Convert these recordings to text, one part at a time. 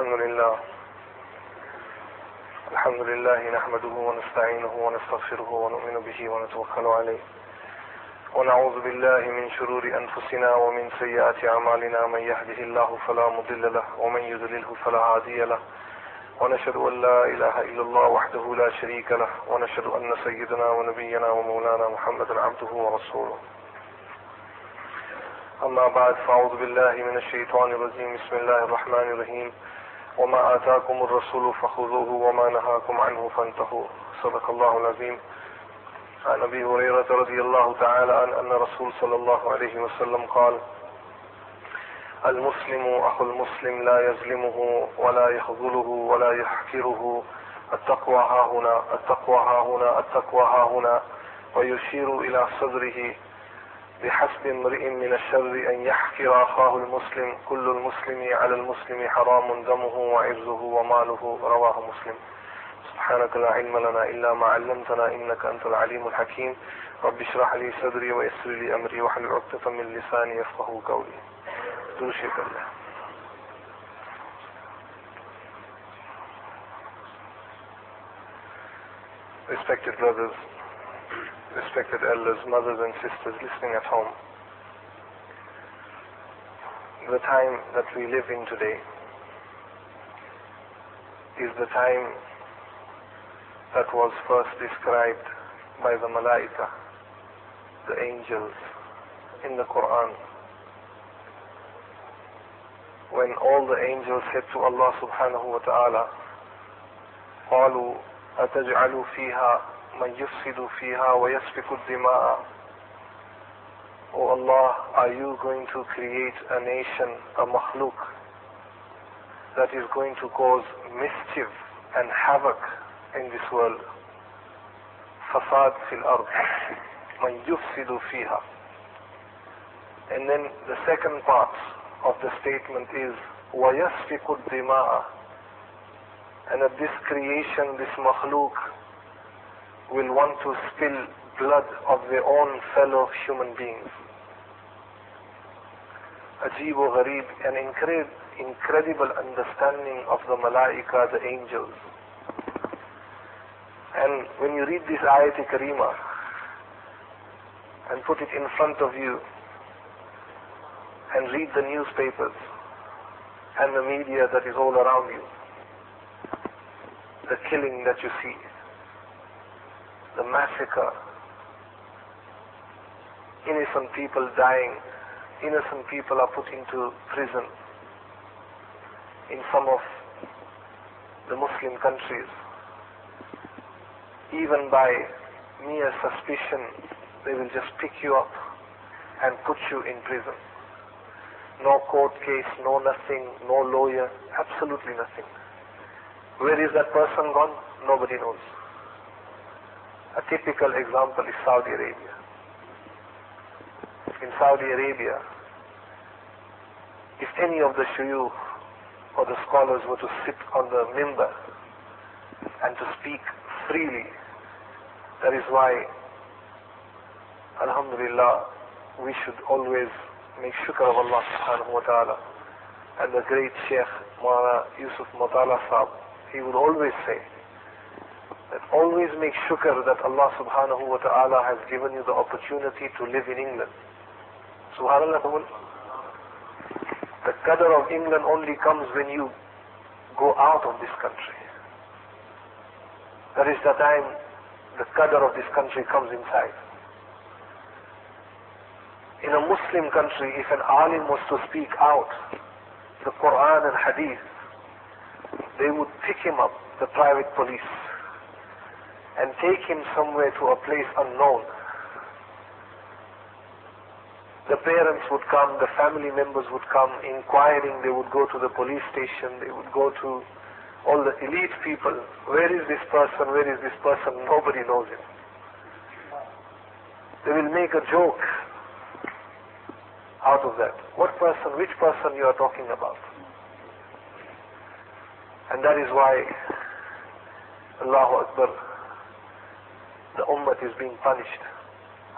الحمد لله. الحمد لله نحمده ونستعينه ونستغفره ونؤمن به ونتوكل عليه. ونعوذ بالله من شرور أنفسنا ومن سيئات أعمالنا. من يهده الله فلا مضل له ومن يضلله فلا هادي له. ونشهد أن لا إله إلا الله وحده لا شريك له. ونشهد أن سيدنا ونبينا ومولانا محمدا عبده ورسوله. أما بعد فأعوذ بالله من الشيطان الرجيم. بسم الله الرحمن الرحيم. وما آتاكم الرسول فخذوه وما نهاكم عنه فانتهوا. صدق الله العظيم. عن أبي هريرة رضي الله تعالى عن أن رسول صلى الله عليه وسلم قال المسلم أخو المسلم لا يظلمه ولا يخذله ولا يحكره التقوى ها هنا التقوى ها هنا التقوى ها هنا. ويشير إلى صدره بحسب امرئ من الشر أن يحكر أخاه المسلم كل المسلم على المسلم حرام دمه وعرضه وماله رواه مسلم. سبحانك لا علم لنا إلا ما علمتنا إنك أنت العليم الحكيم. رب اشرح لي صدري ويسر لي أمري واحلل عقدة من لساني يفقه قولي. ترشك الله Respected brothers, respected elders, mothers and sisters listening at home. The time that we live in today is the time that was first described by the Malaika, the angels, in the Quran. When all the angels said to Allah subhanahu wa ta'ala, قالوا أتجعل فيها من يفسد فيها ويسفك الدماء O Allah, are you going to create a nation, a makhluk, that is going to cause mischief and havoc in this world? Fasad fil ard. Man yufsidu fiha. And then the second part of the statement is وَيَسْفِكُ الدِّمَاءَ And that this creation, this makhluk, will want to spill blood of their own fellow human beings. Ajib wa gharib, an incredible understanding of the malaika, the angels. And when you read this ayat karima and put it in front of you and read the newspapers and the media that is all around you, the killing that you see, the massacre, innocent people dying, innocent people are put into prison in some of the Muslim countries. Even by mere suspicion, they will just pick you up and put you in prison. No court case, no nothing, no lawyer, absolutely nothing. Where is that person gone? Nobody knows. A typical example is Saudi Arabia. In Saudi Arabia, if any of the shuyukh or the scholars were to sit on the mimbar and to speak freely, that is why, Alhamdulillah, we should always make shukr of Allah subhanahu wa ta'ala. And the great Sheikh Mawlana Yusuf Motala Sahib, he would always say, that always make shukr that Allah subhanahu wa ta'ala has given you the opportunity to live in England. Subhanallah. The qadr of England only comes when you go out of this country. That is the time the qadr of this country comes inside. In a Muslim country, if an alim was to speak out the Quran and Hadith, they would pick him up, the private police, and take him somewhere to a place unknown. The parents would come, the family members would come inquiring, they would go to the police station, they would go to all the elite people. Where is this person? Where is this person? Nobody knows him. They will make a joke out of that. What person, which person you are talking about? And that is why Allahu Akbar, the ummah is being punished.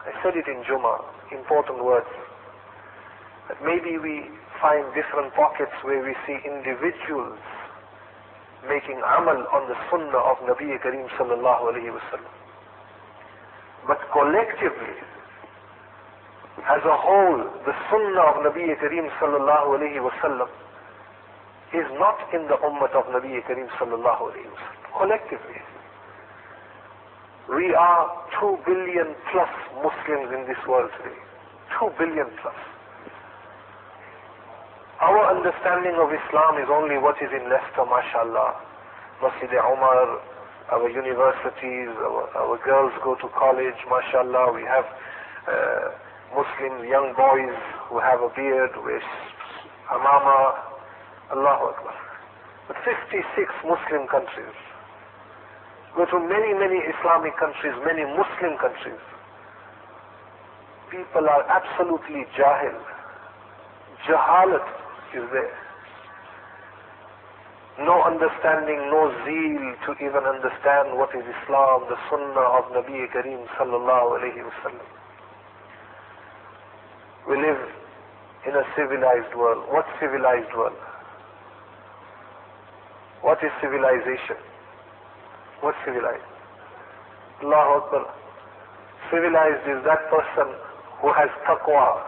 I said it in Jummah, important words. That maybe we find different pockets where we see individuals making amal on the sunnah of Nabi Kareem sallallahu alayhi wasallam. But collectively, as a whole, the sunnah of Nabi Kareem sallallahu alayhi wasallam is not in the ummah of Nabi Kareem sallallahu alayhi wasallam. Collectively. We are 2 billion plus Muslims in this world today. 2 billion plus. Our understanding of Islam is only what is in Leicester, mashallah. Masjid Umar, our universities, our, our girls go to college, mashallah. We have uh, Muslim young boys who have a beard, with amama, Allahu Akbar. But 56 Muslim countries. Go to many, many Islamic countries, many Muslim countries. People are absolutely jahil. Jahalat is there. No understanding, no zeal to even understand what is Islam, the Sunnah of Nabi Kareem sallallahu alayhi wasallam. We live in a civilized world. What civilized world? What is civilization? What civilized? Allahu Akbar. Civilized is that person who has taqwa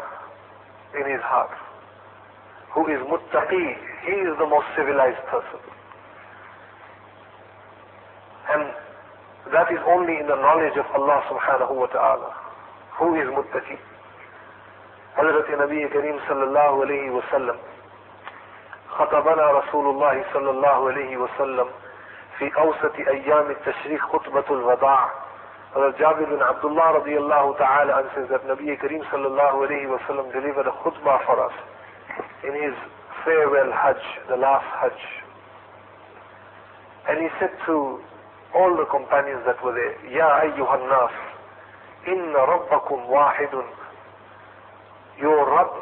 in his heart who is muttaqi, he is the most civilized person. And that is only in the knowledge of Allah subhanahu wa ta'ala. Who is muttaqi? حضرت نبی کریم صلی اللہ علیہ وسلم خطبنا رسول الله صلى الله عليه وسلم في أوسط أيام التشريق خطبة الوداع Brother Jabir bin Abdullah radiallahu ta'ala and says that Nabi Kareem sallallahu alayhi wa sallam delivered a khutbah for us in his farewell Hajj, the last Hajj. And he said to all the companions that were there, Ya ayyuhan nas, inna rabbakum wahidun. Your Rabb,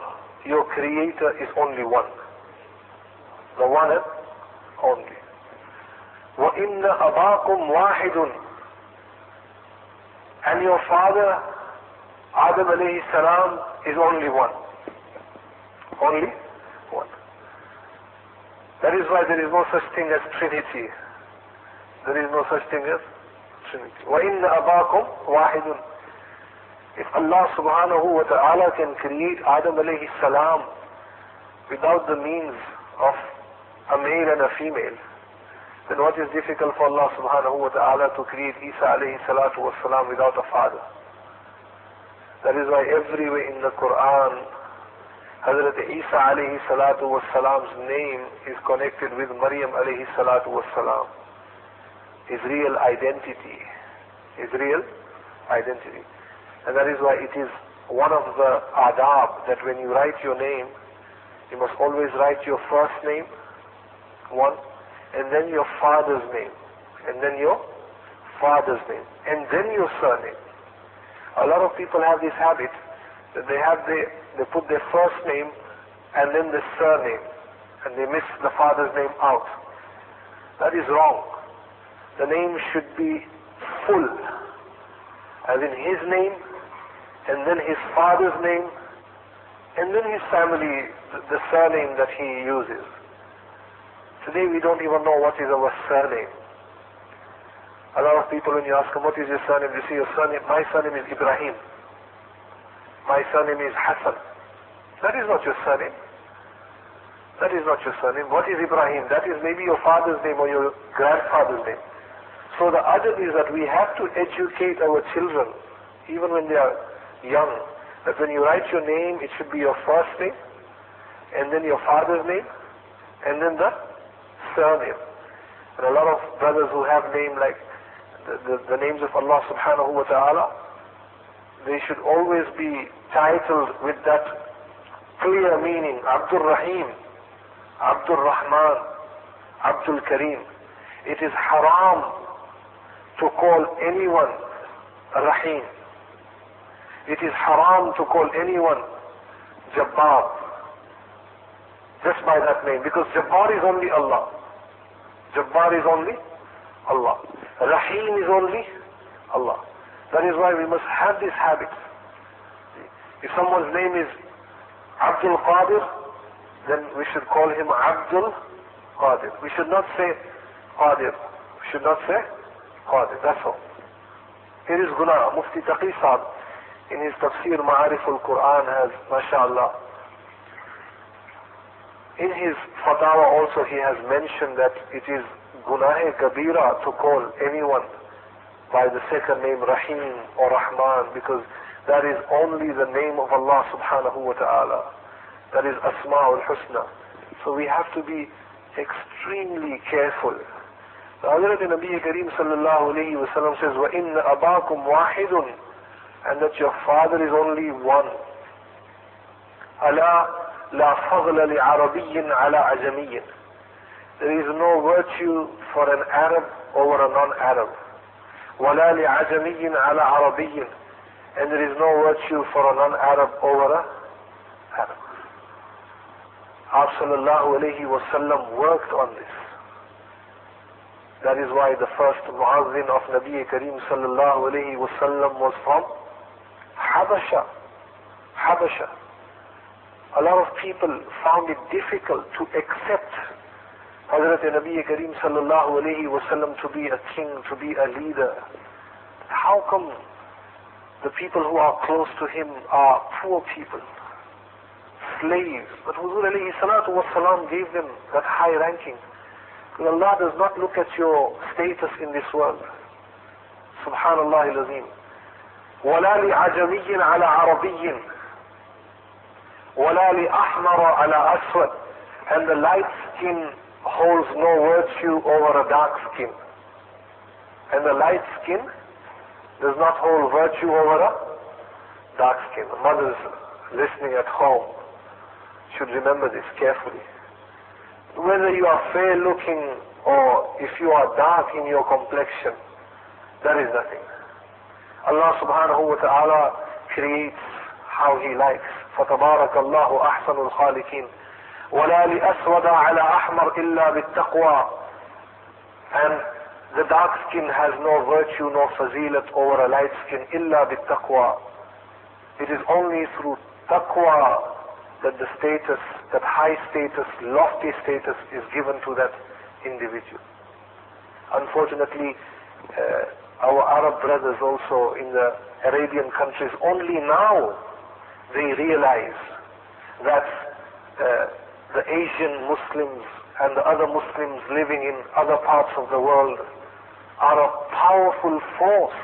your Creator is only one. The one and only. وَإِنَّ أَبَاكُمْ وَاحِدٌ And your father, Adam alayhi salam, is only one. Only one. That is why there is no such thing as Trinity. There is no such thing as Trinity. وَإِنَّ أَبَاكُمْ وَاحِدٌ If Allah subhanahu wa ta'ala can create Adam alayhi salam without the means of a male and a female, then what is difficult for Allah subhanahu wa ta'ala to create Isa alayhi salatu wa salam without a father? That is why everywhere in the Quran Hazrat Isa alayhi salatu wasalam's name is connected with Maryam alayhi salatu wasalam. His real identity. His real identity. And that is why it is one of the adab that when you write your name, you must always write your first name, one, and then your father's name, and then your father's name, and then your surname. A lot of people have this habit that they have the, they put their first name and then the surname, and they miss the father's name out. That is wrong. The name should be full, as in his name, and then his father's name, and then his family, the surname that he uses. Today we don't even know what is our surname. A lot of people, when you ask them, what is your surname, they say, your surname, my surname is Ibrahim. My surname is Hassan. That is not your surname. That is not your surname. What is Ibrahim? That is maybe your father's name or your grandfather's name. So the adab is that we have to educate our children, even when they are young, that when you write your name, it should be your first name, and then your father's name, and then the surname. And a lot of brothers who have name like the, the, the names of Allah subhanahu wa ta'ala, they should always be titled with that clear meaning, Abdul Rahim, Abdul Rahman, Abdul Kareem. It is haram to call anyone Rahim. It is haram to call anyone Jabbar just by that name because Jabbar is only Allah. Jabbar is only Allah. Rahim is only Allah. That is why we must have this habit. If someone's name is Abdul Qadir, then we should call him Abdul Qadir. We should not say Qadir. We should not say Qadir. That's all. Here is Guna. Mufti Taqi Saab in his Tafsir Ma'arif al-Quran has, mashallah, in his fatwa also he has mentioned that it is Gunah Kabira to call anyone by the second name Rahim or Rahman because that is only the name of Allah subhanahu wa ta'ala. That is Asma'ul Husna. So we have to be extremely careful. The Hazrat Nabi Kareem sallallahu alayhi wa sallam says, وَإِنَّ أَبَاكُمْ وَاحِدٌ And that your father is only one. أَلَا لَا فَضْلَ لِعَرَبِيٍّ عَلَى عَجَمِيٍّ There is no virtue for an Arab over a non-Arab. وَلَا لِعَجَمِيٍّ عَلَى عَرَبِيٍّ And there is no virtue for a non-Arab over a Arab. Sallallahu alayhi wasallam worked on this. That is why the first muazzin of Nabi Kareem sallallahu alayhi wasallam was from Habasha. Habasha. A lot of people found it difficult to accept Hazrat Nabi Kareem sallallahu alayhi wasallam to be a king, to be a leader. How come the people who are close to him are poor people? slaves. But Huzur alayhi salatu wasalam gave them that high ranking. Because Allah does not look at your status in this world. Subhanallah al-Azim. ولا لعجمي على عربي ولا لأحمر على أسود and the light skin holds no virtue over a dark skin and the light skin does not hold virtue over a dark skin. The mothers listening at home, should remember this carefully. Whether you are fair looking or if you are dark in your complexion, that is nothing. Allah subhanahu wa ta'ala creates how He likes. فتبارك الله أحسن الخالقين ولا لأسود على أحمر إلا بالتقوى and the dark skin has no virtue nor fazilat over a light skin إلا بالتقوى it is only through taqwa that the status, that high status, lofty status is given to that individual. Unfortunately, uh, our Arab brothers also in the Arabian countries, only now they realize that uh, the Asian Muslims and the other Muslims living in other parts of the world are a powerful force.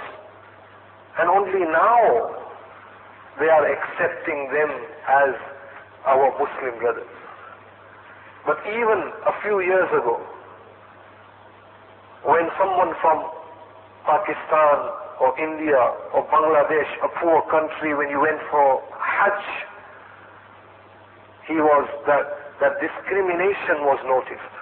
And only now they are accepting them as our Muslim brothers. But even a few years ago, when someone from Pakistan or India or Bangladesh, a poor country, when you went for Hajj, he was that, that discrimination was noticed.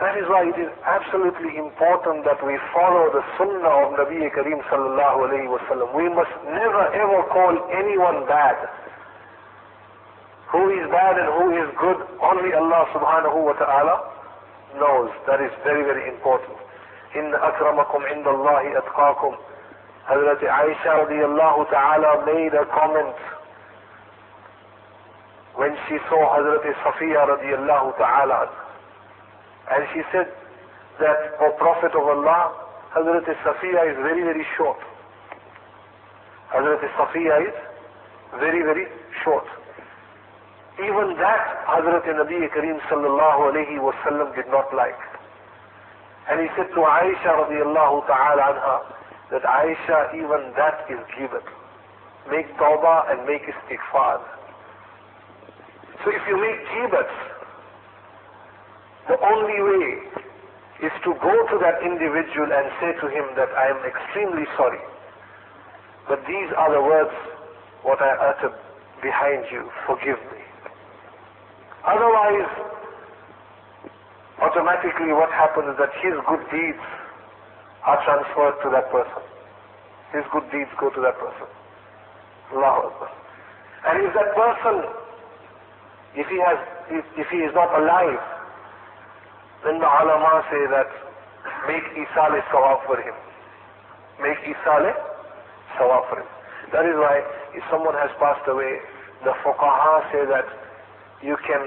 That is why it is absolutely important that we follow the sunnah of Nabi Kareem sallallahu alayhi wasallam. We must never ever call anyone bad. Who is bad and who is good, only Allah subhanahu wa ta'ala knows. That is very, very important. إن أكرمكم عند الله أتقاكم. Hazrat Aisha radiallahu ta'ala made a comment when she saw Hazrat Safiya radiallahu ta'ala. And she said that, O Prophet of Allah, Hazrat Safiya is very, very short. Hazrat Safiya is very, very short. Even that Hazrat Nabi Kareem sallallahu alayhi wasallam did not like. And he said to Aisha radiallahu ta'ala anha that Aisha even that is given. Make tawbah and make istighfar. So if you make gibats, the only way is to go to that individual and say to him that I am extremely sorry. But these are the words what I uttered behind you. Forgive me. Otherwise, automatically what happens is that his good deeds are transferred to that person. His good deeds go to that person. And if that person, if he has, if, if he is not alive, then the ulama say that make isale sawab for him. Make isale sawab for him. That is why if someone has passed away, the fuqaha say that you can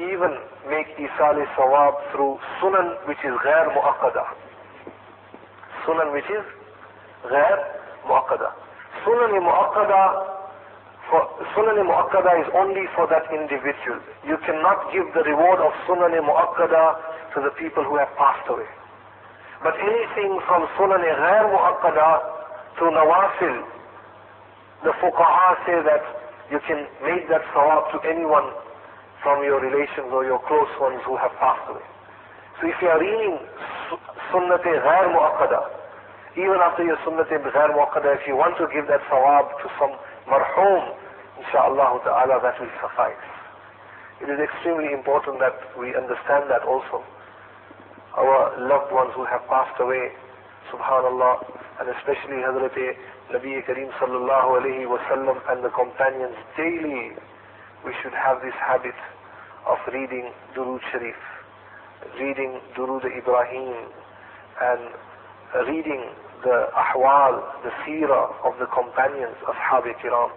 even make isal sawab through sunan which is ghair muakkada. Sunan which is ghair muakkada. Sunan muakkada for Sunan Mu'akkada is only for that individual. You cannot give the reward of Sunan Mu'akkada to the people who have passed away. But anything from Sunan Ghair Mu'akkada to Nawafil, the Fuqaha say that you can make that sawab to anyone from your relations or your close ones who have passed away. So if you are reading Sunnat Ghair Mu'akkada, even after your Sunnat Ghair Mu'akkada, if you want to give that sawab to some marhum, inshaAllah ta'ala, that will suffice. It is extremely important that we understand that also. Our loved ones who have passed away, subhanallah, and especially Hazrat Nabi Kareem sallallahu alayhi wasallam and the companions, daily we should have this habit of reading Durood Sharif, reading Durood Ibrahim, and reading the ahwal, the seerah of the companions, ashab kiram.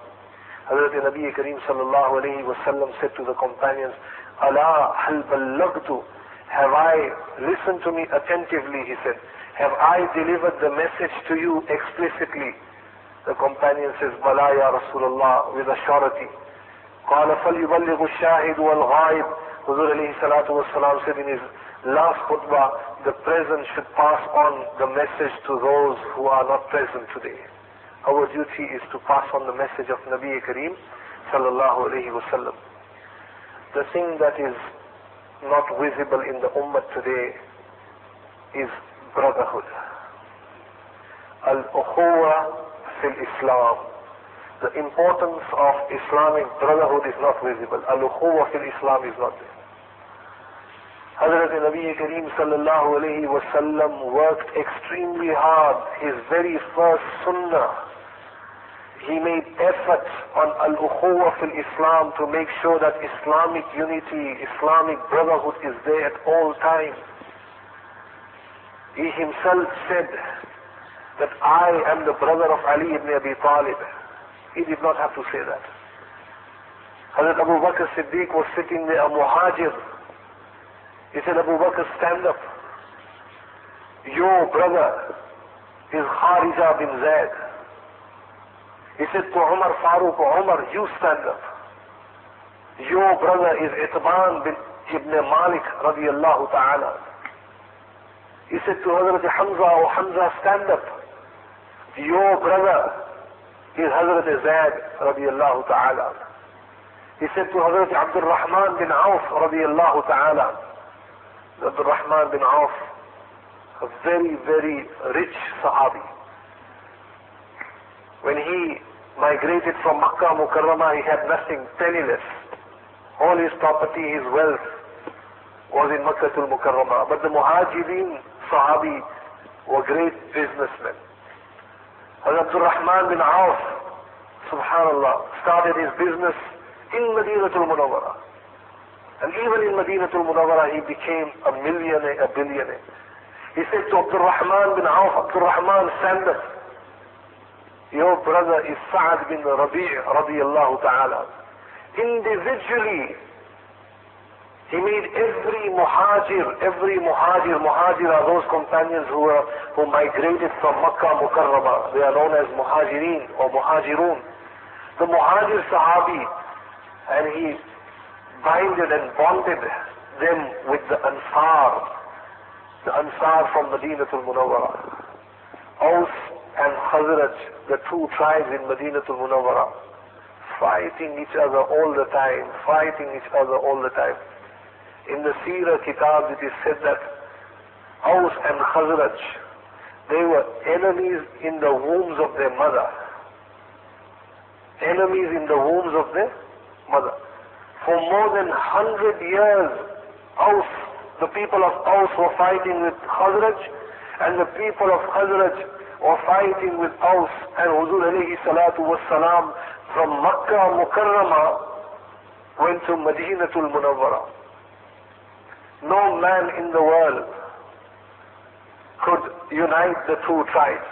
Hazrat Nabi Kareem sallallahu alayhi wasallam said to the companions, Allah hal ballagtu, have I, listened to me attentively, he said, have I delivered the message to you explicitly? The companion says, Bala ya Rasulullah, with a surety. قال فليبلغ الشاهد والغائب Huzur alayhi salatu wasalam said in his last khutbah, the present should pass on the message to those who are not present today. Our duty is to pass on the message of Nabi Kareem sallallahu alayhi wasallam. The thing that is not visible in the ummah today is brotherhood. Al-ukhuwa fil Islam. The importance of Islamic brotherhood is not visible. Al-ukhuwa fil Islam is not there. Hazrat Nabi Kareem sallallahu alayhi wasallam worked extremely hard. His very first sunnah, he made efforts on al-ukhuwa fil Islam to make sure that Islamic unity, Islamic brotherhood is there at all times. He himself said that I am the brother of Ali ibn Abi Talib. He did not have to say that. Hazrat Abu Bakr Siddiq was sitting there, a muhajir, he said, Abu Bakr, stand up. Your brother is Kharija bin Zaid. He said to Umar Farooq, Umar, you stand up. Your brother is Itban bin Ibn Malik radiallahu ta'ala. He said to Hazrat Hamza, oh Hamza, stand up. Your brother is Hazrat Zaid radiallahu ta'ala. He said to Hazrat Abdul Rahman bin Auf radiallahu ta'ala. Abdul Rahman bin Auf, a very, very rich Sahabi. When he migrated from Makkah Mukarramah, he had nothing, penniless. All his property, his wealth was in Makkah Mukarramah. But the Muhajirin Sahabi were great businessmen. Abdul Rahman bin Auf, subhanallah, started his business in Madinatul Munawwarah. And even in Madinatul Munawwara, he became a millionaire, a billionaire. He said to Abdul Rahman bin Auf, Abdul Rahman, stand up. Your brother is Sa'ad bin Rabi' radiallahu ta'ala. Individually, he made every muhajir, every muhajir, muhajir are those companions who were, who migrated from Makkah Mukarrama. They are known as muhajirin or muhajirun. The muhajir sahabi, and he binded and bonded them with the Ansar, the Ansar from Madinatul Munawwara. Aus and Khazraj, the two tribes in Madinatul Munawwara, fighting each other all the time, fighting each other all the time. In the Sira Kitab it is said that Aus and Khazraj, they were enemies in the wombs of their mother. Enemies in the wombs of their mother for more than 100 years, Aus, the people of Aus were fighting with Khazraj, and the people of Khazraj were fighting with Aus, and Huzur alayhi salatu was salam from Makkah Mukarrama went to Madinatul Munawwara. No man in the world could unite the two tribes.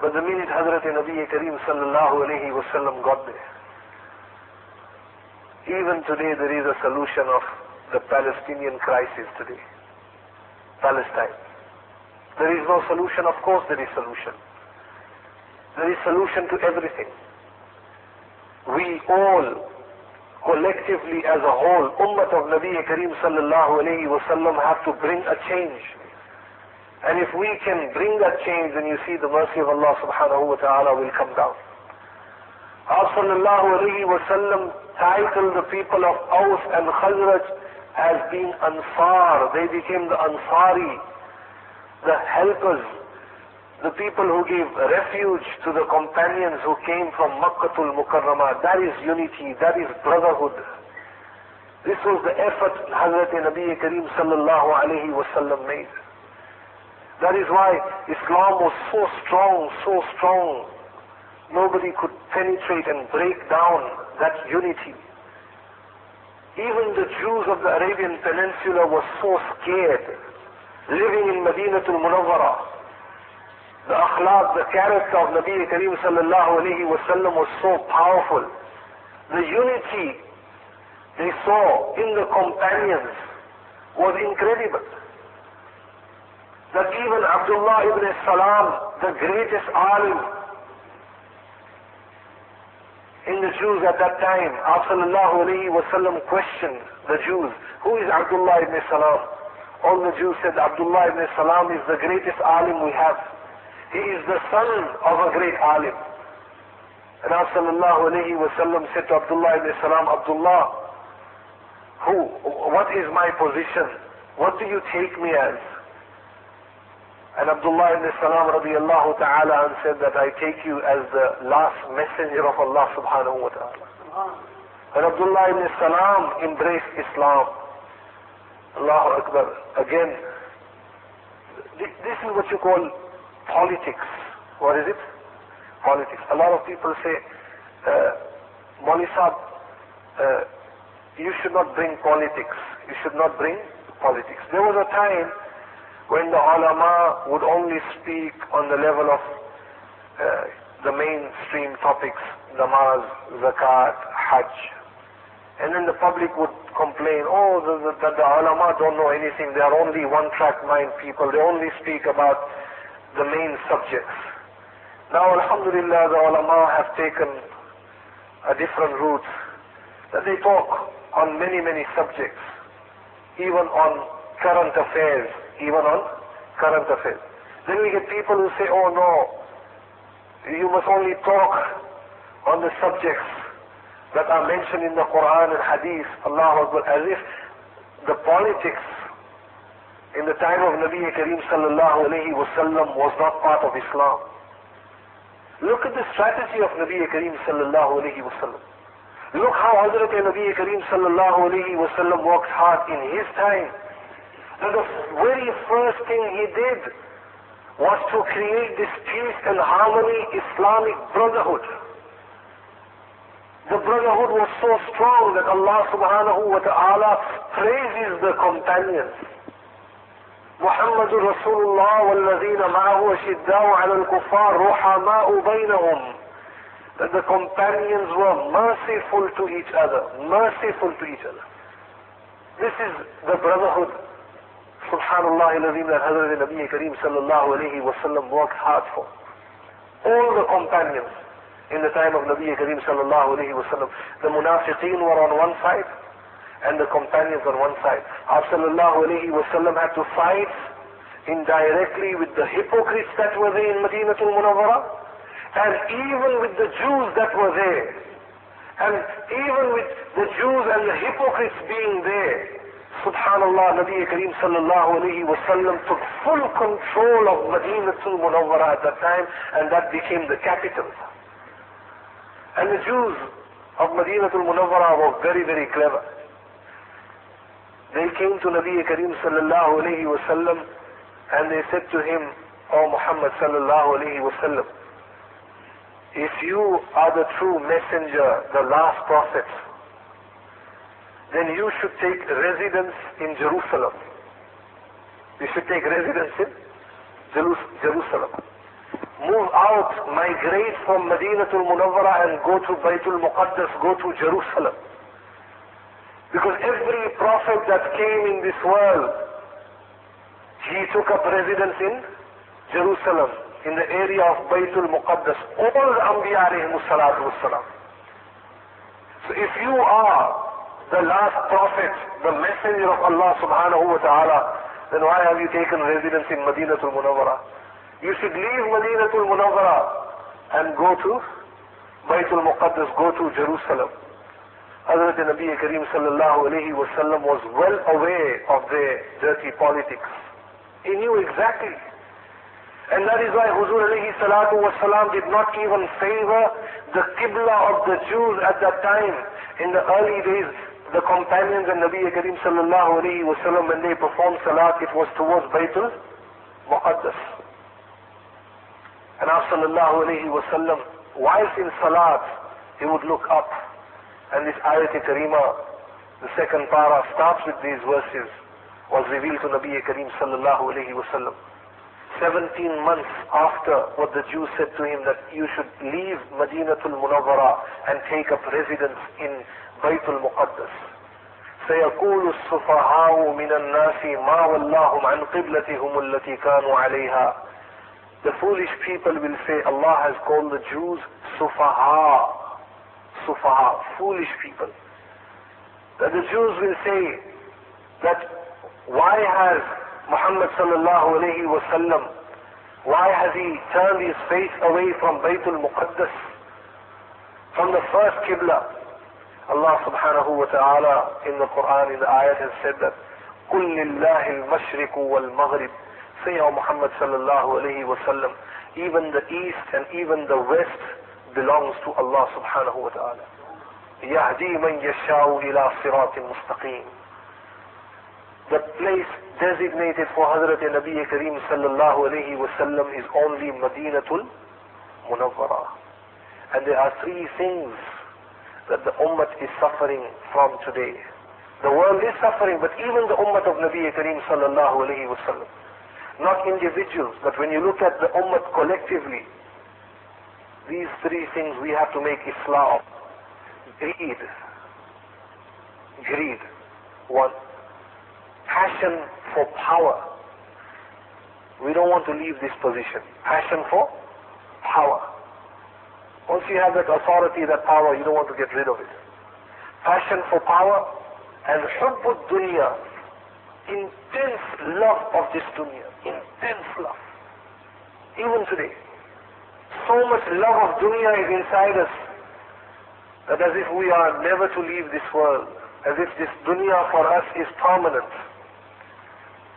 But the minute Hazrat Nabi Kareem sallallahu alayhi wasallam got there, Even today there is a solution of the Palestinian crisis today. Palestine. There is no solution, of course there is solution. There is solution to everything. We all, collectively as a whole, Ummah of Nabi Kareem sallallahu alayhi wasallam have to bring a change. And if we can bring that change, then you see the mercy of Allah subhanahu wa ta'ala will come down. Wasallam titled the people of Aus and Khazraj as being Ansar. They became the Ansari, the helpers, the people who gave refuge to the companions who came from Makkatul Mukarramah. That is unity, that is brotherhood. This was the effort Hazrat Nabi Kareem sallallahu alayhi wasallam made. That is why Islam was so strong, so strong. Nobody could penetrate and break down that unity. Even the Jews of the Arabian Peninsula were so scared, living in Madinatul Munawwara. The akhlaq, the character of Nabi Kareem sallallahu alayhi wasallam was so powerful. The unity they saw in the companions was incredible that even Abdullah ibn Salam, the greatest alim in the Jews at that time, Sallallahu alayhi wasallam questioned the Jews, who is Abdullah ibn Salam? All the Jews said, Abdullah ibn Salam is the greatest alim we have. He is the son of a great alim. And Sallallahu alayhi wasallam said to Abdullah ibn Salam, Abdullah, who, what is my position? What do you take me as? And Abdullah ibn Salam radiallahu ta'ala said that I take you as the last messenger of Allah subhanahu wa ta'ala. And Abdullah ibn Salam embraced Islam. Allahu Akbar. Again, this is what you call politics. What is it? Politics. A lot of people say, uh, Sahib, uh, you should not bring politics. You should not bring politics. There was a time when the ulama would only speak on the level of uh, the mainstream topics, namaz, zakat, hajj. And then the public would complain, oh, the, the, the ulama don't know anything, they are only one-track mind people, they only speak about the main subjects. Now, alhamdulillah, the ulama have taken a different route, that they talk on many, many subjects, even on current affairs, even on current affairs. Then we get people who say, oh no, you must only talk on the subjects that are mentioned in the Quran and Hadith, Allah Akbar, as if the politics in the time of Nabi Kareem sallallahu alayhi wasallam was not part of Islam. Look at the strategy of Nabi Kareem sallallahu alayhi wasallam. Look how Hazrat Nabi Kareem sallallahu alayhi wasallam worked hard in his time that the very first thing he did was to create this peace and harmony Islamic brotherhood. The brotherhood was so strong that Allah subhanahu wa ta'ala praises the companions. محمد رسول الله والذين معه أشداء على الكفار رحماء بينهم that the companions were merciful to each other, merciful to each other. This is the brotherhood Subhanallah that Nabi Kareem sallallahu alayhi wasallam worked hard for. All the companions in the time of Nabi Kareem sallallahu alayhi wasallam, the munafiqeen were on one side and the companions on one side. Our sallallahu alayhi wasallam had to fight indirectly with the hypocrites that were there in Madinatul Munawwara and even with the Jews that were there. And even with the Jews and the hypocrites being there, Subhanallah, Nabi Kareem sallallahu alayhi wasallam took full control of Madinatul Munawwara at that time and that became the capital. And the Jews of Madinatul Munawwara were very, very clever. They came to Nabi Kareem sallallahu alayhi wasallam and they said to him, O Muhammad sallallahu alayhi wasallam, if you are the true messenger, the last prophet, then you should take residence in Jerusalem. You should take residence in Jerusalem. Move out, migrate from Madinatul Munawwara and go to Baytul Muqaddas, go to Jerusalem. Because every prophet that came in this world, he took up residence in Jerusalem, in the area of Baytul Muqaddas. All the Anbiya alayhi. So if you are the last prophet, the messenger of Allah subhanahu wa ta'ala, then why have you taken residence in Madinatul Munawwara? You should leave Madinatul Munawwara and go to Baytul Muqaddas, go to Jerusalem. Hazrat Nabi Kareem sallallahu alayhi wasallam was well aware of their dirty politics. He knew exactly. And that is why Huzur alayhi salatu wasalam did not even favor the Qibla of the Jews at that time. In the early days, the companions and Nabi Kareem sallallahu alayhi wasallam, when they performed salat, it was towards Baytul Muqaddas. And Nabi sallallahu alayhi wasallam, whilst in salat, he would look up. And this ayat karima, the second para, starts with these verses, was revealed to Nabi Kareem sallallahu alayhi wasallam. 17 months after what the Jews said to him that you should leave Madinatul Munawwara and take up residence in Baytul Muqaddas. سيقول السفهاء من الناس ما ولاهم عن قبلتهم التي كانوا عليها The foolish people will say Allah has called the Jews sufaha sufaha foolish people that the Jews will say that why has Muhammad sallallahu alayhi wasallam, why has he turned his face away from Baytul Muqaddas, from the first Qibla? Allah subhanahu wa ta'ala in the Quran, in the ayat has said that, قُلْ لِلَّهِ الْمَشْرِقُ وَالْمَغْرِبُ Say, O Muhammad sallallahu alayhi wasallam, even the east and even the west belongs to Allah subhanahu wa ta'ala. يهدي من يشاء إلى صراط مستقيم the place designated for Hazrat Nabi Kareem sallallahu alayhi wasallam is only Madinatul Munawwara. And there are three things that the ummah is suffering from today. The world is suffering, but even the ummah of Nabi Kareem sallallahu alayhi wasallam. Not individuals, but when you look at the ummah collectively, these three things we have to make Islam. Greed. Greed. One passion for power. We don't want to leave this position. Passion for power. Once you have that authority, that power, you don't want to get rid of it. Passion for power and hubbud dunya. Intense love of this dunya. Intense love. Even today. So much love of dunya is inside us that as if we are never to leave this world. As if this dunya for us is permanent.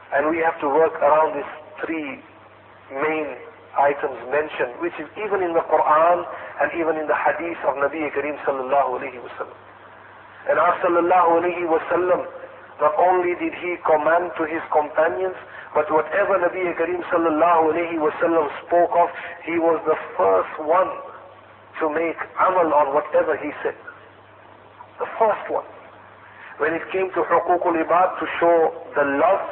And we have to work around these three main items mentioned, which is even in the Quran and even in the hadith of Nabi Kareem sallallahu alayhi wasallam. And our sallallahu alayhi wasallam, not only did he command to his companions, but whatever Nabi Kareem sallallahu alayhi wasallam spoke of, he was the first one to make amal on whatever he said. The first one. When it came to hukukul ibad, to show the love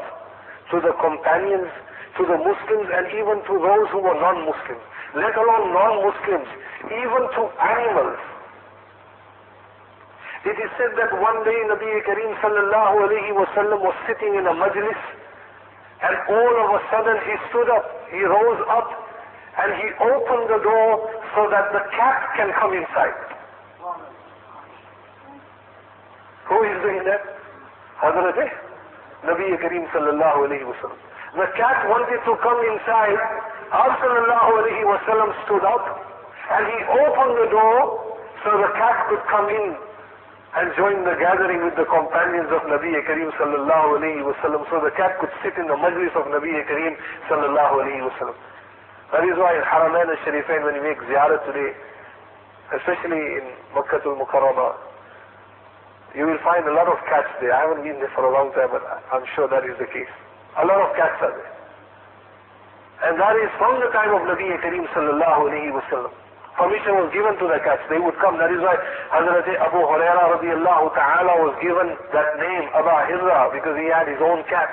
to the companions, to the Muslims, and even to those who were non-Muslims, let alone non-Muslims, even to animals. It is said that one day Nabi Kareem sallallahu alayhi wasallam was sitting in a majlis and all of a sudden he stood up, he rose up and he opened the door so that the cat can come inside. Who is doing that? Hazrat Nabi Kareem sallallahu alayhi wasallam. The cat wanted to come inside. Alayhi stood up and he opened the door so the cat could come in and join the gathering with the companions of Nabi Kareem sallallahu alayhi wasallam so the cat could sit in the majlis of Nabi Kareem sallallahu alayhi wasallam. That is why in Haramain al-Sharifain when you make ziyarat today, especially in Makkah al-Mukarramah, you will find a lot of cats there. I haven't been there for a long time, but I'm sure that is the case. A lot of cats are there. And that is from the time of Nabi Kareem sallallahu alayhi. Permission was given to the cats. They would come. That is why Hazrat Abu Huraira radiallahu ta'ala was given that name, Aba Hirra, because he had his own cat.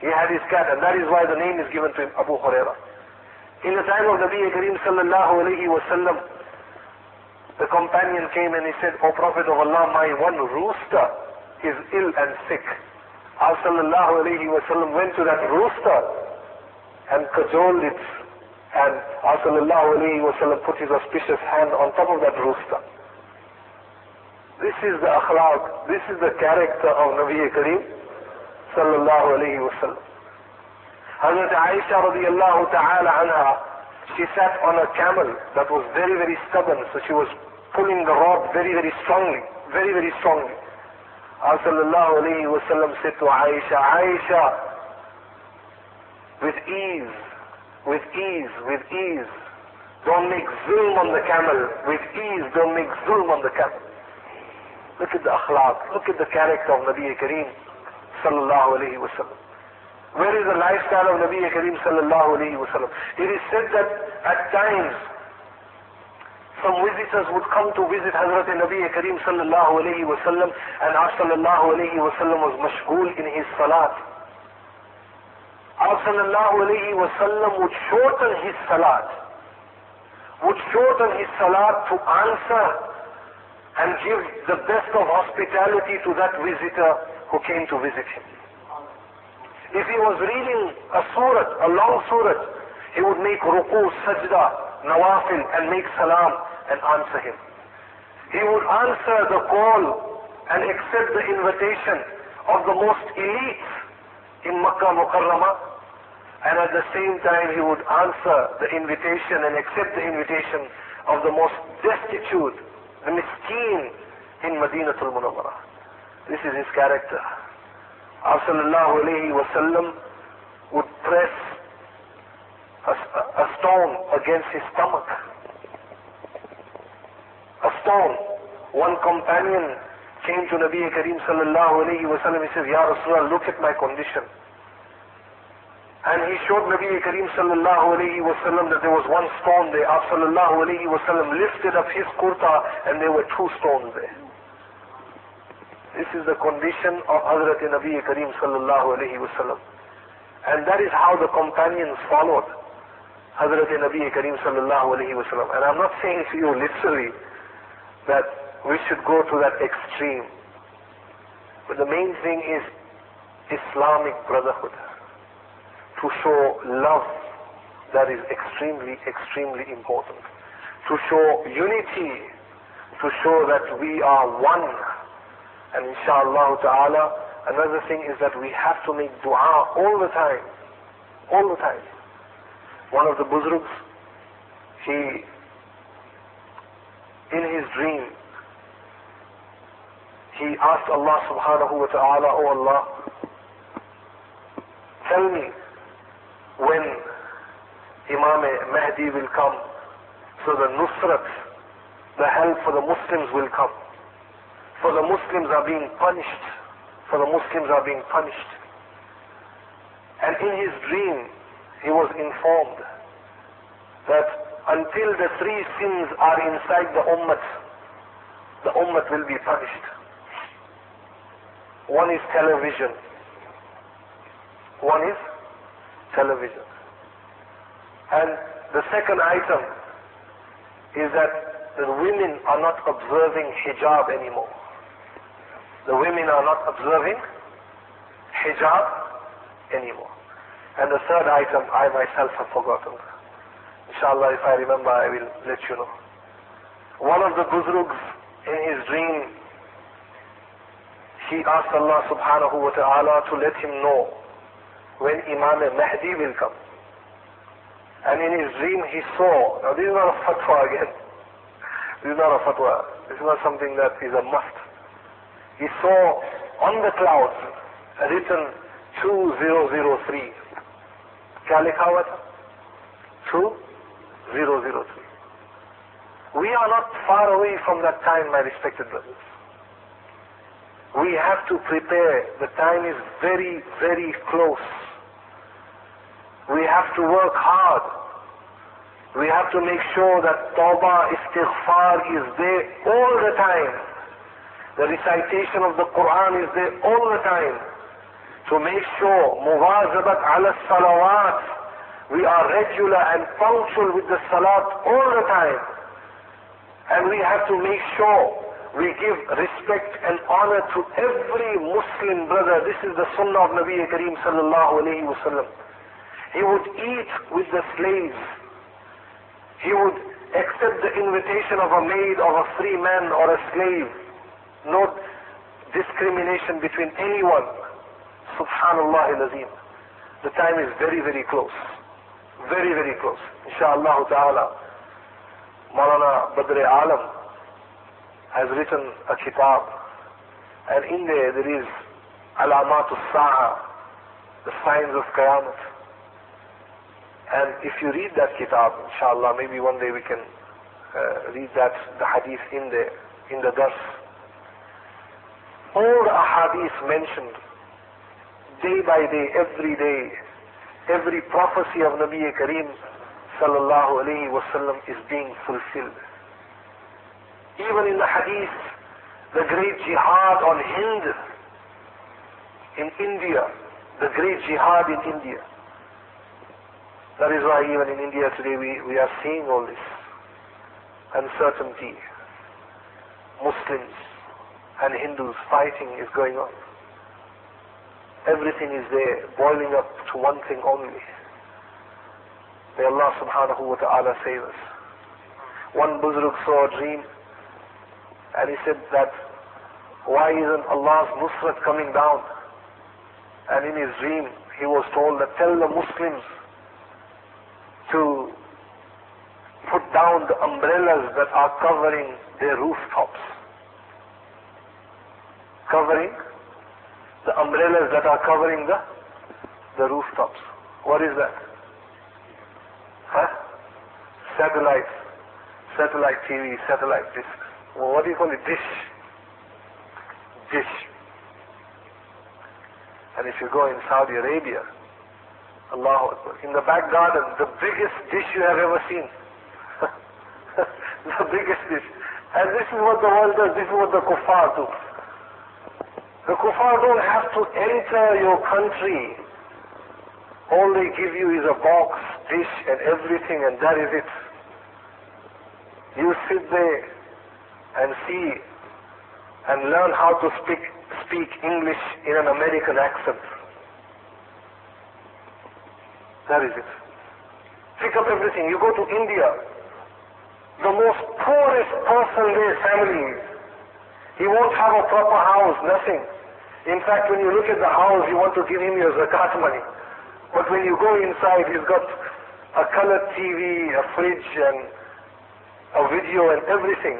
He had his cat, and that is why the name is given to him, Abu Huraira. In the time of Nabi Kareem sallallahu alayhi The companion came and he said, O Prophet of Allah, my one rooster is ill and sick. Our sallallahu alayhi went to that rooster and cajoled it and our sallallahu alayhi put his auspicious hand on top of that rooster. This is the akhlaq, this is the character of Nabi Kareem sallallahu alayhi wasallam. Hazrat Aisha radiallahu ta'ala anha, she sat on a camel that was very, very stubborn, so she was pulling the rod very, very strongly, very, very strongly. Our sallallahu alayhi wa sallam said to Aisha, Aisha, with ease, with ease, with ease, don't make zulm on the camel, with ease, don't make zulm on the camel. Look at the akhlaq, look at the character of Nabi Kareem sallallahu alayhi wa sallam. Where is the lifestyle of Nabi Kareem sallallahu alayhi wa sallam? It is said that at times some visitors would come to visit Hazrat Nabi Kareem sallallahu alayhi wa sallam and Our sallallahu alayhi wa sallam was mashgul in his salat. Our sallallahu alayhi wa sallam would shorten his salat, would shorten his salat to answer and give the best of hospitality to that visitor who came to visit him. If he was reading a surah, a long surah, he would make ruku, sajda, nawafil and make salam and answer him. He would answer the call and accept the invitation of the most elite in Makkah Mukarramah and at the same time he would answer the invitation and accept the invitation of the most destitute, the miskeen in Madinatul Munawwarah. This is his character. Our sallallahu wasallam would press a, a stone against his stomach. A stone. One companion came to Nabi Kareem sallallahu alayhi wa sallam. He says, Ya Rasulullah, look at my condition. And he showed Nabi Kareem sallallahu alayhi wa sallam that there was one stone there. Af sallallahu alayhi wa sallam lifted up his kurta and there were two stones there. This is the condition of Hazrat Nabi Kareem sallallahu alayhi wa sallam. And that is how the companions followed. Hazrat Nabi Kareem sallallahu alayhi wasallam. And I'm not saying to you literally that we should go to that extreme. But the main thing is Islamic brotherhood. To show love that is extremely, extremely important. To show unity. To show that we are one. And inshallah ta'ala, another thing is that we have to make dua all the time. All the time one of the Buzrugs, he, in his dream, he asked Allah subhanahu wa ta'ala, Oh Allah, tell me when Imam Mahdi will come, so the Nusrat, the help for the Muslims will come. For the Muslims are being punished. For the Muslims are being punished. And in his dream, he was informed that until the three sins are inside the ummah, the ummah will be punished. One is television. One is television. And the second item is that the women are not observing hijab anymore. The women are not observing hijab anymore. And the third item, I myself have forgotten. Inshallah, if I remember, I will let you know. One of the Buzrugs, in his dream, he asked Allah subhanahu wa ta'ala to let him know when Imam Mahdi will come. And in his dream he saw, now this is not a fatwa again. This is not a fatwa. This is not something that is a must. He saw on the clouds written 2003. क्या लिखा हुआ था two zero zero three We are not far away from that time, my respected brothers. We have to prepare. The time is very, very close. We have to work hard. We have to make sure that tawbah, istighfar is there all the time. The recitation of the Quran is there all the time to make sure muwazabat ala salawat we are regular and punctual with the salat all the time And we have to make sure we give respect and honor to every Muslim brother. This is the sunnah of Nabi Kareem sallallahu alayhi wasallam. He would eat with the slaves. He would accept the invitation of a maid, of a free man or a slave. No discrimination between anyone. Subhanallah al-Azim. The time is very, very close. Very, very close. Inshallah ta'ala. Maulana Badr Alam has written a kitab. And in there there is Alamat al-Sa'a, the signs of Qiyamah. And if you read that kitab, inshallah, maybe one day we can uh, read that, the hadith in the, in the dars. All the ahadith mentioned, day by day, every day, every prophecy of Nabi Kareem sallallahu alayhi wasallam is being fulfilled. Even in the hadith, the great jihad on Hind in India, the great jihad in India. That is why even in India today we, we are seeing all this uncertainty. Muslims and Hindus fighting is going on. Everything is there, boiling up to one thing only. May Allah subhanahu wa ta'ala save us. One Buzruk saw a dream and he said that why isn't Allah's Nusrat coming down? And in his dream he was told that tell the Muslims to put down the umbrellas that are covering their rooftops. Covering the umbrellas that are covering the the rooftops. What is that? Huh? Satellite, satellite TV, satellite disc. Well, what do you call it? Dish. Dish. And if you go in Saudi Arabia, Allahu Akbar. In the back garden, the biggest dish you have ever seen. the biggest dish. And this is what the world does. This is what the kuffar do. The kuffar don't have to enter your country. All they give you is a box, dish, and everything, and that is it. You sit there and see and learn how to speak speak English in an American accent. That is it. Pick up everything. You go to India, the most poorest person there, family, he won't have a proper house, nothing. In fact, when you look at the house, you want to give him your zakat money. But when you go inside, he's got a colored TV, a fridge, and a video and everything.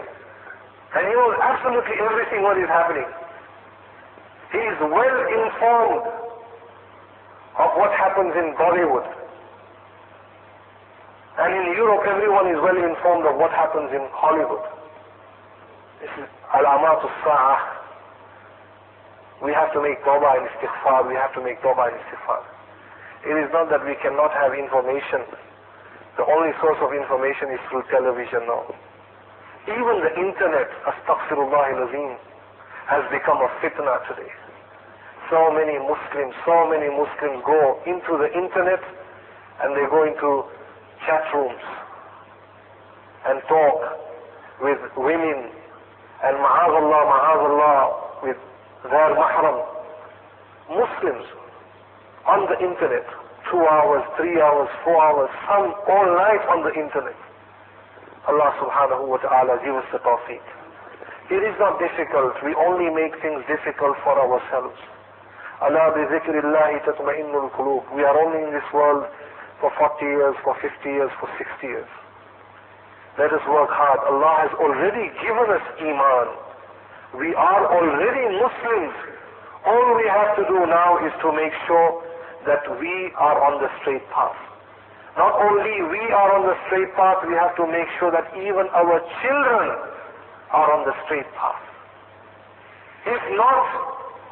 And he knows absolutely everything what is happening. He is well informed of what happens in Bollywood. And in Europe, everyone is well informed of what happens in Hollywood. This is alamat sa'ah. We have to make tawbah and istighfar. We have to make tawbah and istighfar. It is not that we cannot have information. The only source of information is through television now. Even the internet, astaghfirullah al-azim, has become a fitna today. So many Muslims, so many Muslims go into the internet and they go into chat rooms and talk with women and ma'azallah, ma'azallah, with their mahram. Muslims on the internet, two hours, three hours, four hours, some all night on the internet. Allah subhanahu wa ta'ala give us the tawfiq. It is not difficult. We only make things difficult for ourselves. Allah bi zikrillahi tatma'innul. We are only in this world for 40 years, for 50 years, for 60 years. Let us work hard. Allah has already given us Iman. We are already Muslims. All we have to do now is to make sure that we are on the straight path. Not only we are on the straight path, we have to make sure that even our children are on the straight path. If not,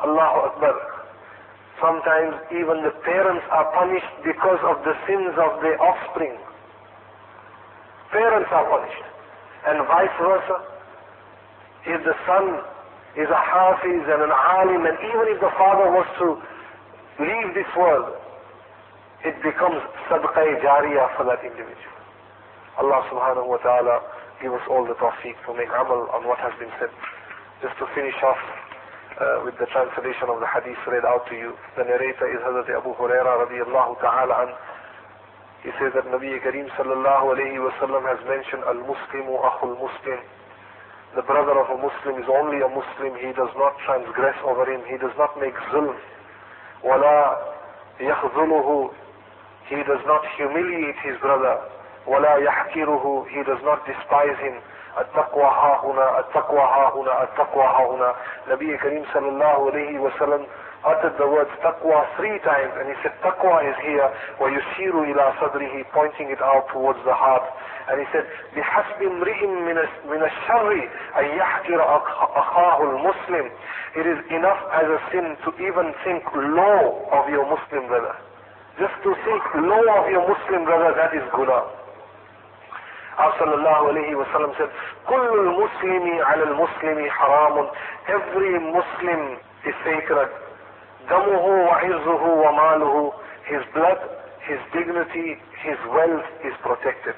Allahu Akbar, Sometimes even the parents are punished because of the sins of their offspring. Parents are punished. And vice versa. If the son is a hafiz and an alim, and even if the father was to leave this world, it becomes sadaqah jariyah for that individual. Allah subhanahu wa ta'ala give us all the tawfiq to make amal on what has been said. Just to finish off uh, with the translation of the hadith read out to you. The narrator is Hazrat Abu Huraira radiallahu ta'ala. He says that Nabi Kareem sallallahu alayhi wa sallam has mentioned al-muslimu akhul muslim. The brother of a Muslim is only a Muslim. He does not transgress over him. He does not make zulm. ولا يخذله He does not humiliate his brother. ولا يحكره He does not despise him. التقوى ها هنا التقوى ها هنا التقوى ها هنا Nabi Kareem sallallahu alayhi wa sallam uttered the word taqwa three times and he said taqwa is here ويشير إلى صدره pointing it out towards the heart and he said بحسب امرئ من الشر أن يحقر أخاه المسلم it is enough as a sin to even think low of your Muslim brother just to think low of your Muslim brother that is guna صلى الله عليه وسلم said كل المسلم على المسلم حرام every Muslim is sacred دمه وعزه وماله his blood his dignity his wealth is protected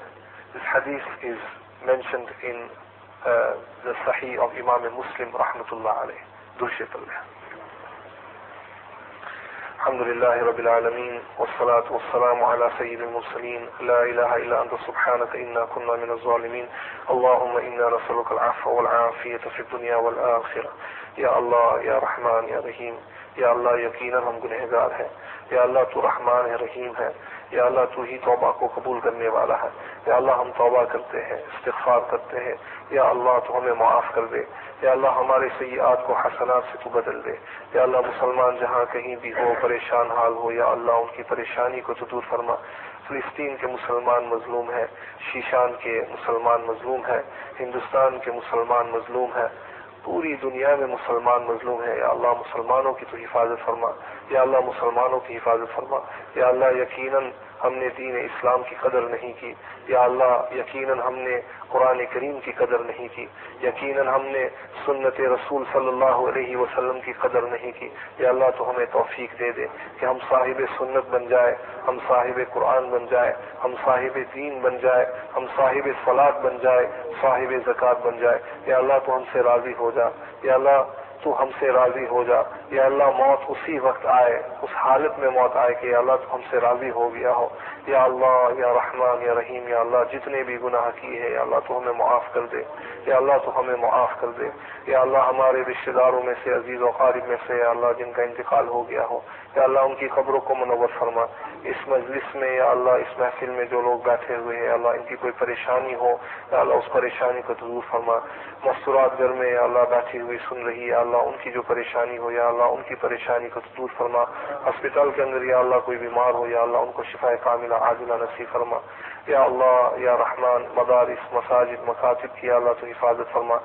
this hadith is mentioned in uh, the Sahih of Imam Muslim rahmatullah alayh Dulshet Allah الحمد لله رب العالمين، والصلاة والسلام على سيد المرسلين. لا إله إلا أنت، سبحانك إنا كنا من الظالمين. اللهم إنا نسألك العفو والعافية في الدنيا والآخرة. یا اللہ یا رحمان یا رحیم یا اللہ یقینا ہم گنہگار ہیں. یا اللہ تو رحمان ہے رحیم ہے یا اللہ تو ہی توبہ کو قبول کرنے والا ہے۔ یا اللہ ہم توبہ کرتے ہیں، استغفار کرتے ہیں۔ یا اللہ تو ہمیں معاف کر دے۔ یا اللہ ہمارے سیاحت کو حسنات سے تو بدل دے۔ یا اللہ مسلمان جہاں کہیں بھی ہو، پریشان حال ہو، یا اللہ ان کی پریشانی کو تو دور فرما۔ فلسطین کے مسلمان مظلوم ہیں، شیشان کے مسلمان مظلوم ہیں، ہندوستان کے مسلمان مظلوم ہیں۔ پوری دنیا میں مسلمان مظلوم ہے یا اللہ مسلمانوں کی تو حفاظت فرما۔ یا اللہ مسلمانوں کی حفاظت فرما۔ یا اللہ یقیناً ہم نے دین اسلام کی قدر نہیں کی۔ یا اللہ، یقیناً ہم نے قرآن کریم کی قدر نہیں کی۔ یقیناً ہم نے سنت رسول صلی اللہ علیہ وسلم کی قدر نہیں کی۔ یا اللہ، تو ہمیں توفیق دے دے کہ ہم صاحب سنت بن جائے، ہم صاحب قرآن بن جائے، ہم صاحب دین بن جائے، ہم صاحب سلاد بن جائے، صاحب زکوٰۃ بن جائے۔ یا اللہ، تو ہم سے راضی ہو جا۔ یا اللہ تو ہم سے راضی ہو جا۔ یا اللہ، موت اسی وقت آئے، اس حالت میں موت آئے کہ یا اللہ تو ہم سے راضی ہو گیا ہو۔ یا اللہ یا رحمان یا رحیم یا اللہ جتنے بھی گناہ کی ہے یا اللہ تو ہمیں معاف کر دے یا اللہ تو ہمیں معاف کر دے یا اللہ ہمارے رشتہ داروں میں سے عزیز و قارب میں سے یا اللہ جن کا انتقال ہو گیا ہو یا اللہ ان کی خبروں کو منور فرما اس مجلس میں یا اللہ اس محفل میں جو لوگ بیٹھے ہوئے ہیں اللہ ان کی کوئی پریشانی ہو یا اللہ اس پریشانی کو دور فرما مستورات گھر میں یا اللہ بیٹھی ہوئی سن رہی یا اللہ ان کی جو پریشانی ہو یا اللہ ان کی پریشانی کو دور فرما ہاسپٹل کے اندر یا اللہ کوئی بیمار ہو یا اللہ ان کو شفا کامل عاجلہ نصیب فرما۔ یا اللہ، یا رحمان، مدارس، مساجد، مکاتب کی اللہ تو حفاظت فرما۔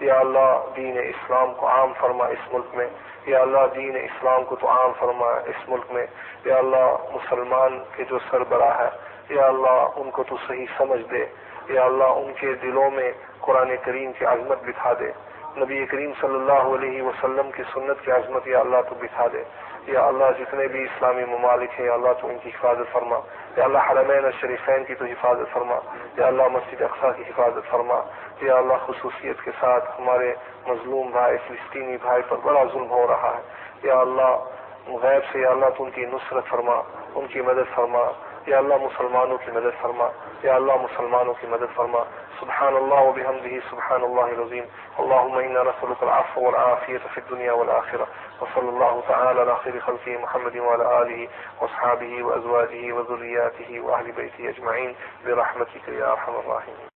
یا اللہ، دین اسلام کو عام فرما اس ملک میں۔ یا اللہ، دین اسلام کو تو عام فرما اس ملک میں۔ یا اللہ، مسلمان کے جو سربراہ ہے۔ یا اللہ، ان کو تو صحیح سمجھ دے۔ یا اللہ، ان کے دلوں میں قرآن کریم کی عظمت بٹھا دے۔ نبی کریم صلی اللہ علیہ وسلم کی سنت کی عظمت یا اللہ تو بٹھا دے۔ یا اللہ، جتنے بھی اسلامی ممالک ہیں، یا اللہ تو ان کی حفاظت فرما۔ یا اللہ حرمین الشریفین شریفین کی تو حفاظت فرما، یا اللہ مسجد اقسا کی حفاظت فرما، یا اللہ خصوصیت کے ساتھ ہمارے مظلوم بھائی، فلسطینی بھائی پر بڑا ظلم ہو رہا ہے۔ یا اللہ غیب سے، یا اللہ تو ان کی نصرت فرما، ان کی مدد فرما۔ یا اللہ مسلمانوں کی مدد فرما۔ یا اللہ مسلمانوں کی مدد فرما۔ سبحان الله وبحمده سبحان الله العظيم. اللهم إنا نسألك العفو والعافية في الدنيا والآخرة. وصلى الله تعالى على خير خلقه محمد وعلى آله وأصحابه وأزواجه وذرياته وأهل بيته أجمعين. برحمتك يا أرحم الراحمين.